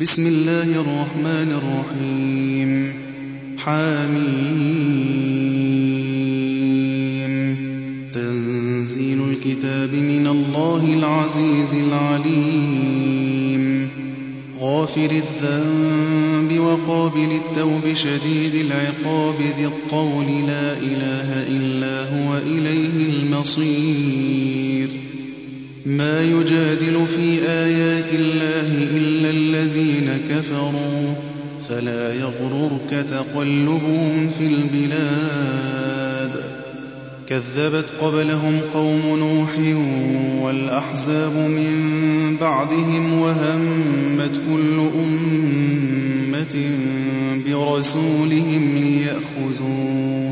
بسم الله الرحمن الرحيم. حميم تنزيل الكتاب من الله العزيز العليم. غافر الذنب وقابل التوب شديد العقاب ذي الطول. لا إله إلا هو إليه المصير. ما يجادل في آيات الله إلا كفروا فلا يغررك تقلبهم في البلاد. كذبت قبلهم قوم نوح والأحزاب من بعدهم وهمت كل أمة برسولهم ليأخذوه.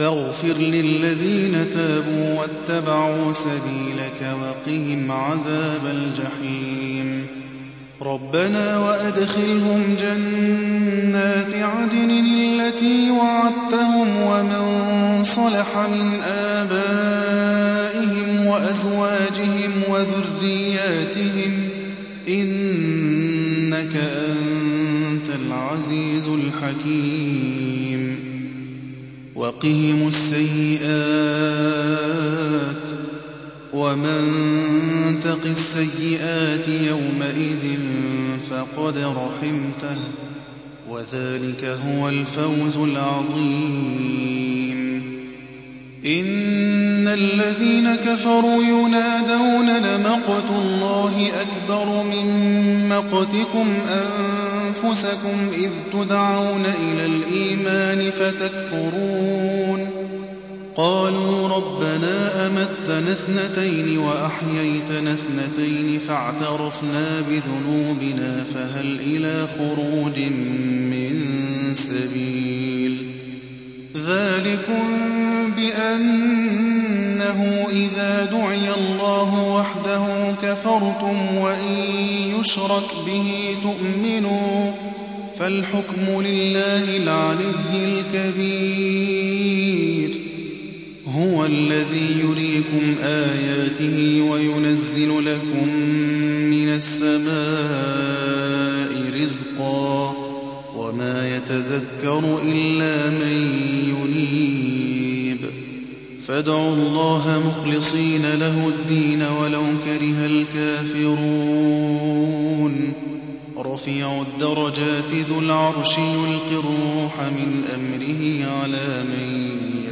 فاغفر للذين تابوا واتبعوا سبيلك وقهم عذاب الجحيم. ربنا وأدخلهم جنات عدن التي وعدتهم ومن صلح من آبائهم وأزواجهم وذرياتهم إنك أنت العزيز الحكيم. وقهم السيئات ومن تق السيئات يومئذ فقد رحمته وذلك هو الفوز العظيم. إن الذين كفروا ينادون لمقت الله أكبر من مقتكم أنفسكم إذ تدعون إلى الإيمان فتكفرون. قالوا ربنا أمتنا اثنتين وأحييتنا اثنتين فاعترفنا بذنوبنا فهل إلى خروج من سبيل؟ ذلكم بأنه إذا دعي الله وحده كفرتم وإن يشرك به تؤمنوا فالحكم لله العلي الكبير. هو الذي يريكم آياته وينزل لكم من السماء رزقا وما يتذكر إلا من ينيب فادعوا الله مخلصين له الدين ولو كره الكافرون. رفيع الدرجات ذو العرش يلقي الروح من أمره على من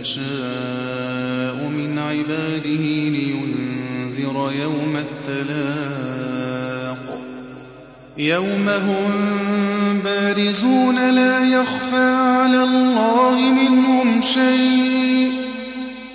يشاء من عباده لينذر يوم التلاق. يوم هم بارزون لا يخفى على الله منهم شيء.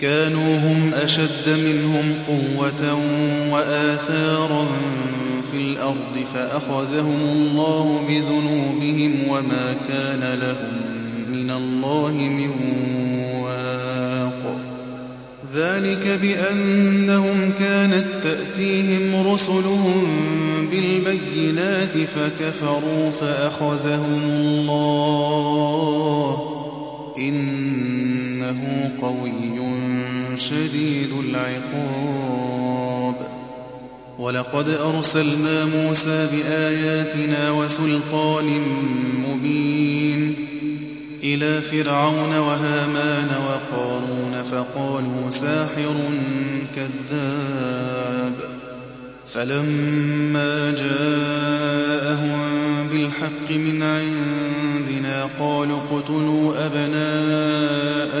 كَانُوا هُمْ أَشَدَّ مِنْهُمْ قُوَّةً وَآثَارًا فِي الْأَرْضِ فَأَخَذَهُمُ اللَّهُ بِذُنُوبِهِمْ وَمَا كَانَ لَهُم مِّنَ اللَّهِ مِن وَاقٍ. ذَٰلِكَ بِأَنَّهُمْ كَانَت تَّأْتِيهِمْ رُسُلُهُم بِالْبَيِّنَاتِ فَكَفَرُوا فَأَخَذَهُمُ اللَّهُ ۚ. إِنَّهُ قَوِيٌّ شَدِيدُ الْعِقَابِ. وَلَقَدْ أَرْسَلْنَا مُوسَىٰ بِآيَاتِنَا وَسُلْطَانٍ مُّبِينٍ إِلَىٰ فِرْعَوْنَ وَهَامَانَ وَقَارُونَ فَقَالُوا سَاحِرٌ كَذَّابٌ. فَلَمَّا جَاءَهُم بِالْحَقِّ مِنْ عِندِنَا قَالُوا اقْتُلُوا أَبْنَاءَ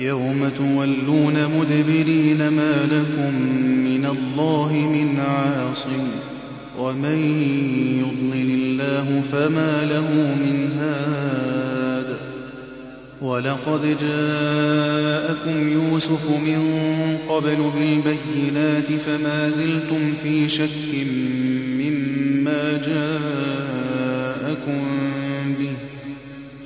يَوْمَ تُوَلُّونَ مُدْبِرِينَ مَا لَكُم مِّنَ اللَّهِ مِنْ عَاصِمٍ ۗ وَمَن يُضْلِلِ اللَّهُ فَمَا لَهُ مِنْ هَادٍ وَلَقَدْ جَاءَكُمْ يُوسُفُ مِن قَبْلُ بِالْبَيِّنَاتِ فَمَا زِلْتُمْ فِي شَكٍّ مِّمَّا جَاءَكُم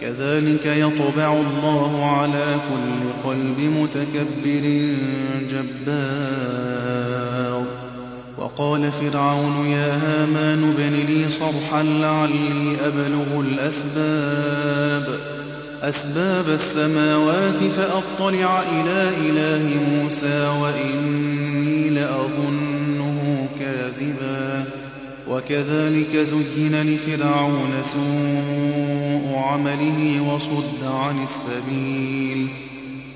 كَذَٰلِكَ يَطْبَعُ اللَّهُ عَلَىٰ كُلِّ قَلْبِ مُتَكَبِّرٍ جَبَّارٍ. وَقَالَ فِرْعَوْنُ يَا هَامَانُ ابْنِ لِي صَرْحًا لَّعَلِّي أَبْلُغُ أَسْبَابَ السَّمَاوَاتِ فَأَطَّلِعَ إِلَىٰ إِلَٰهِ مُوسَىٰ وَإِنِّي كَاذِبًا وَكَذَٰلِكَ زُيِّنَ لِفِرْعَوْنَ سُوءُ عَمَلِهِ وَصُدَّ عَنِ السَّبِيلِ.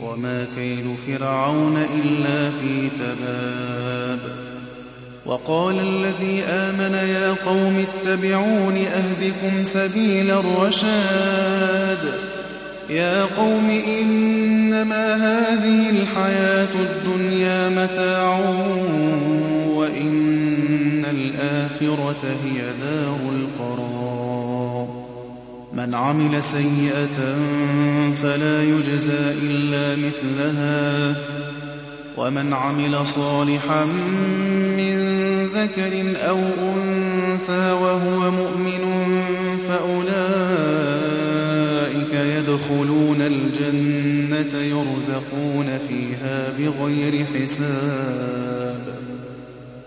وَمَا كَيْدُ فِرْعَوْنَ إِلَّا فِي تَبَابٍ. وَقَالَ الَّذِي آمَنَ يَا قَوْمِ اتَّبِعُونِ أَهْدِكُمْ سَبِيلَ الرَّشَادِ. يَا قَوْمِ إِنَّمَا هَٰذِهِ الْحَيَاةُ الدُّنْيَا مَتَاعٌ الْآخِرَةَ هِيَ دَارُ الْقَرَارِ. مَنْ عَمِلَ سَيِّئَةً فَلَا يُجْزَىٰ إِلَّا مِثْلَهَا. وَمَنْ عَمِلَ صَالِحًا مِّن ذَكَرٍ أَوْ أُنثَىٰ وَهُوَ مُؤْمِنٌ فَأُولَٰئِكَ يَدْخُلُونَ الْجَنَّةَ يُرْزَقُونَ فِيهَا بِغَيْرِ حِسَابٍ.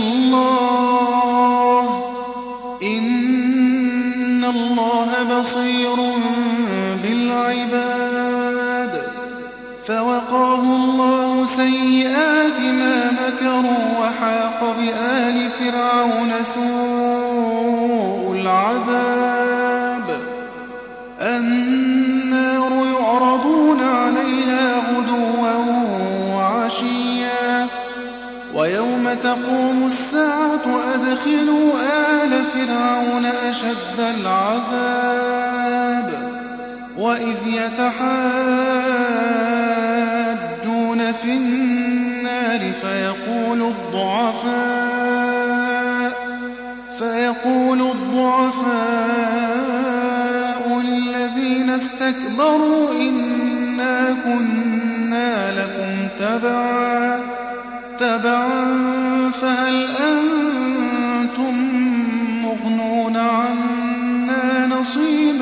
اللَّهِ ۚ. إِنَّ اللَّهَ بَصِيرٌ بِالْعِبَادِ. فَوَقَاهُ اللَّهُ سَيِّئَاتِ مَا مَكَرُوا وَحَاقَ بِآلِ فِرْعَوْنَ سُوءُ الْعَذَابِ. تَقُومُ السَّاعَةُ أَدْخِلُوا آلَ فِرْعَوْنَ أَشَدَّ الْعَذَابِ وَإِذْ يَتَحَاجُّونَ فِي النَّارِ فَيَقُولُ الضُّعَفَاءُ لِلَّذِينَ اسْتَكْبَرُوا إِنَّا كُنَّا لَكُمْ تَبَعًا فَهَلْ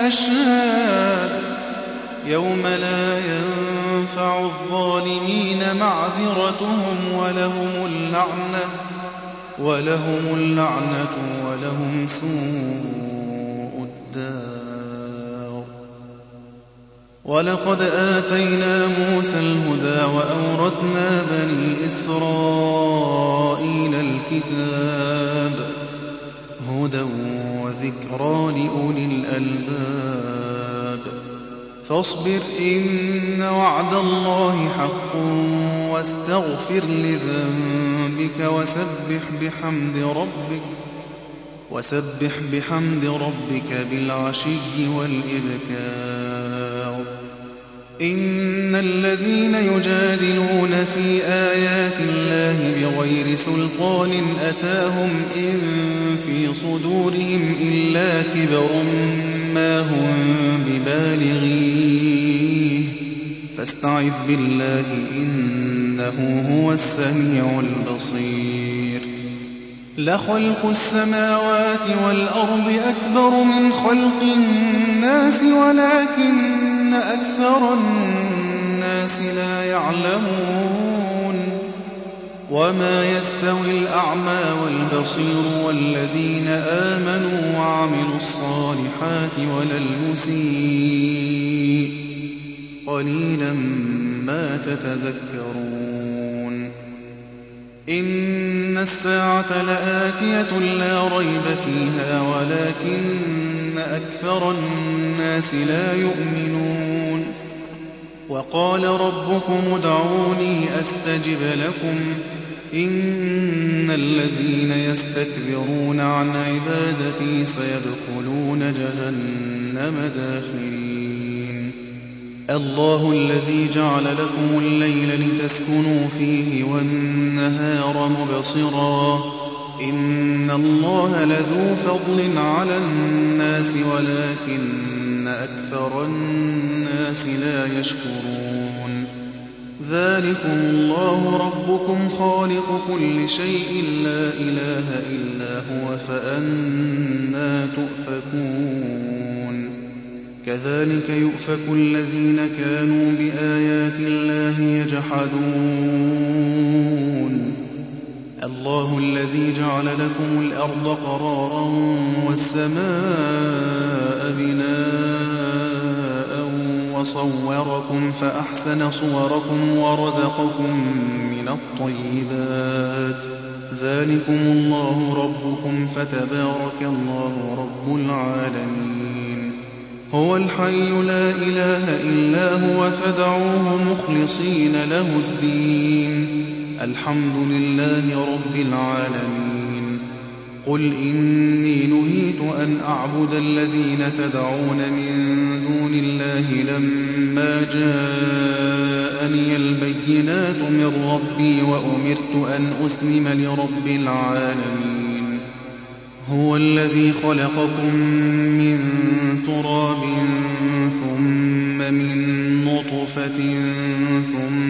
الْأَشْهَادُ يَوْمَ لَا يَنفَعُ الظَّالِمِينَ مَعْذِرَتُهُمْ وَلَهُمُ اللَّعْنَةُ وَلَهُمْ سُوءُ الدَّارِ. وَلَقَدْ آتَيْنَا مُوسَى الْهُدَىٰ وَأَوْرَثْنَا بَنِي إِسْرَائِيلَ الْكِتَابَ ۖ هُدًى وَذِكْرَىٰ لِأُولِي الْأَلْبَابِ. فَاصْبِرْ إِنَّ وَعْدَ اللَّهِ حَقٌّ وَاسْتَغْفِرْ لِذَنبِكَ وَسَبِّحْ بِحَمْدِ رَبِّكَ بِالْعَشِيِّ وَالْإِبْكَارِ. إِنَّ الَّذِينَ يُجَادِلُونَ فِي آيَاتِ اللَّهِ بِغَيْرِ سُلْطَانٍ أَتَاهُمْ إِن فِي صُدُورِهِمْ إِلَّا كِبْرٌ مَّا هُم بِبَالِغِيهِ ۚ. فَاسْتَعِذْ بِاللَّهِ ۖ إِنَّهُ هُوَ السَّمِيعُ الْبَصِيرُ. لَخَلْقُ السَّمَاوَاتِ وَالْأَرْضِ أَكْبَرُ مِنْ خَلْقِ النَّاسِ وَلَٰكِنَّ أَكْثَرَ النَّاسِ لَا يَعْلَمُونَ وَمَا يَسْتَوِي الْأَعْمَىٰ وَالْبَصِيرُ وَالَّذِينَ آمَنُوا وَعَمِلُوا الصَّالِحَاتِ وَلَا الْمُسِيءُ ۚ. قَلِيلًا مَّا تَتَذَكَّرُونَ. إِنَّ السَّاعَةَ لَآتِيَةٌ لَّا رَيْبَ فِيهَا وَلَٰكِنَّ أَكْثَرَ النَّاسِ لَا يُؤْمِنُونَ. وَقَالَ رَبُّكُمُ ادْعُونِي أَسْتَجِبْ لَكُمْ ۚ. إِنَّ الَّذِينَ يَسْتَكْبِرُونَ عَنْ عِبَادَتِي سَيَدْخُلُونَ جَهَنَّمَ دَاخِرِينَ. اللَّهُ الَّذِي جَعَلَ لَكُمُ اللَّيْلَ لِتَسْكُنُوا فِيهِ وَالنَّهَارَ مُبْصِرًا ۚ. إِنَّ اللَّهَ لَذُو فَضْلٍ عَلَى النَّاسِ وَلَٰكِنَّ أَكْثَرَ النَّاسِ لَا يَشْكُرُونَ. ذَٰلِكُمُ اللَّهُ رَبُّكُمْ خَالِقُ كُلِّ شَيْءٍ لَّا إِلَٰهَ إِلَّا هُوَ فَأَنَّىٰ تُؤْفَكُونَ. كَذَٰلِكَ يُؤْفَكُ الَّذِينَ كَانُوا بِآيَاتِ اللَّهِ يَجْحَدُونَ. اللَّهُ الَّذِي جَعَلَ لَكُمُ الْأَرْضَ قَرَارًا وَالسَّمَاءَ بِنَاءً وَصَوَّرَكُمْ فَأَحْسَنَ صُوَرَكُمْ وَرَزَقَكُم مِّنَ الطَّيِّبَاتِ ۚ. ذَٰلِكُمُ اللَّهُ رَبُّكُمْ فَتَبَارَكَ اللَّهُ رَبُّ الْعَالَمِينَ. هُوَ الْحَيُّ لَا إِلَٰهَ إِلَّا هُوَ فَادْعُوهُ مُخْلِصِينَ لَهُ الدِّينَ ۗ. الْحَمْدُ لِلَّهِ رَبِّ الْعَالَمِينَ. قُلْ إِنِّي نُهِيتُ أَنْ أَعْبُدَ الَّذِينَ تَدْعُونَ مِن دُونِ اللَّهِ لَمَّا جَاءَنِيَ الْبَيِّنَاتُ مِن رَّبِّي وَأُمِرْتُ أَنْ أُسْلِمَ لِرَبِّ الْعَالَمِينَ. هُوَ الَّذِي خَلَقَكُم مِّن تُرَابٍ ثُمَّ مِن نُّطْفَةٍ ثُمَّ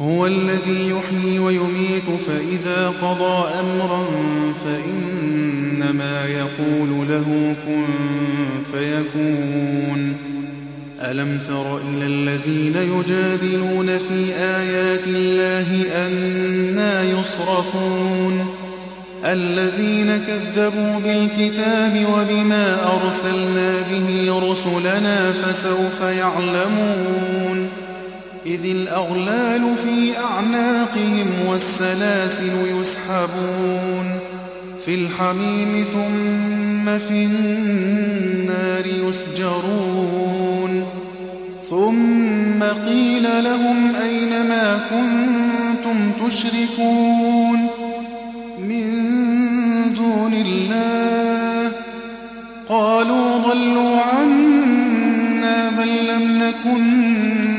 هُوَ الَّذِي يُحْيِي وَيُمِيتُ فَإِذَا قَضَىٰ أَمْرًا فَإِنَّمَا يَقُولُ لَهُ كُن فَيَكُونُ. أَلَمْ تَرَ إِلَى الَّذِينَ يُجَادِلُونَ فِي آيَاتِ اللَّهِ أَنَّىٰ يُصْرَفُونَ؟ الَّذِينَ كَذَّبُوا بِالْكِتَابِ وَبِمَا أَرْسَلْنَا بِهِ رُسُلَنَا فَسَوْفَ يَعْلَمُونَ. إِذِ الْأَغْلَالُ فِي أَعْنَاقِهِمْ وَالسَّلَاسِلُ يُسْحَبُونَ فِي الْحَمِيمِ ثُمَّ فِي النَّارِ يُسْجَرُونَ ثُمَّ قِيلَ لَهُمْ أَيْنَ مَا كُنتُمْ تُشْرِكُونَ مِن دُونِ اللَّهِ ۖ قَالُوا ضَلُّوا عَنَّا بَل لَّمْ نَكُن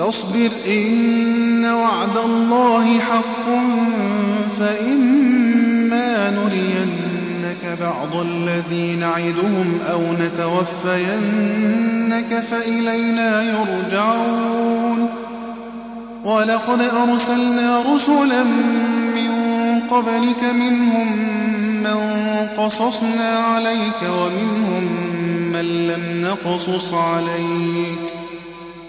فَاصْبِرْ إِنَّ وَعْدَ اللَّهِ حَقٌّ فَإِمَّا نُرِيَنَّكَ بَعْضَ الَّذِي نَعِدُهُمْ أَوْ نَتَوَفَّيَنَّكَ فَإِلَيْنَا يُرْجَعُونَ. وَلَقَدْ أَرْسَلْنَا رُسُلًا مِّن قَبْلِكَ مِنْهُم مَّن قَصَصْنَا عَلَيْكَ وَمِنْهُم مَّن لَّمْ نَقْصُصْ عَلَيْكَ ۗ.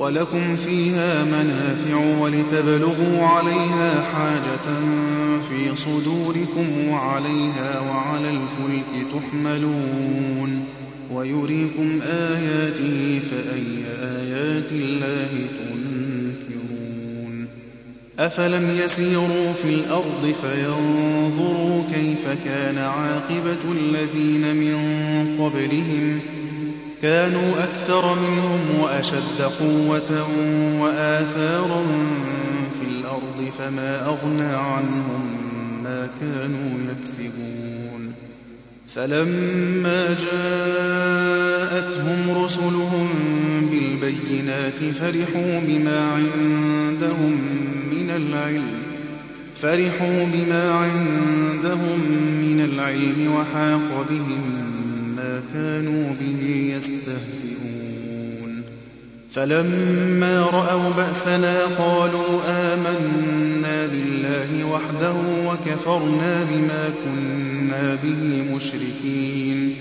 ولكم فيها منافع ولتبلغوا عليها حاجة في صدوركم وعليها وعلى الفلك تحملون ويريكم آياته فأي آيات الله تنكرون أفلم يسيروا في الأرض فينظروا كيف كان عاقبة الذين من قبلهم كانوا أكثر منهم وأشد قوة وآثارا في الأرض فما أغنى عنهم ما كانوا يكسبون. فلما جاءتهم رسلهم بالبينات فرحوا بما عندهم من العلم فرحوا بما عندهم من العلم وحاق بهم ما كانوا به يستهزئون. فلما رأوا بأسنا قالوا آمنا بالله وحده وكفرنا بما كنا به مشركين.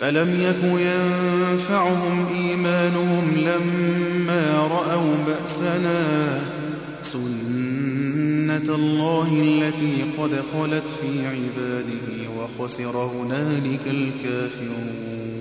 فلم يك ينفعهم إيمانهم لما رأوا بأسنا. سنة الله التي قد خلت في عباده وخسر هنالك الكافرون.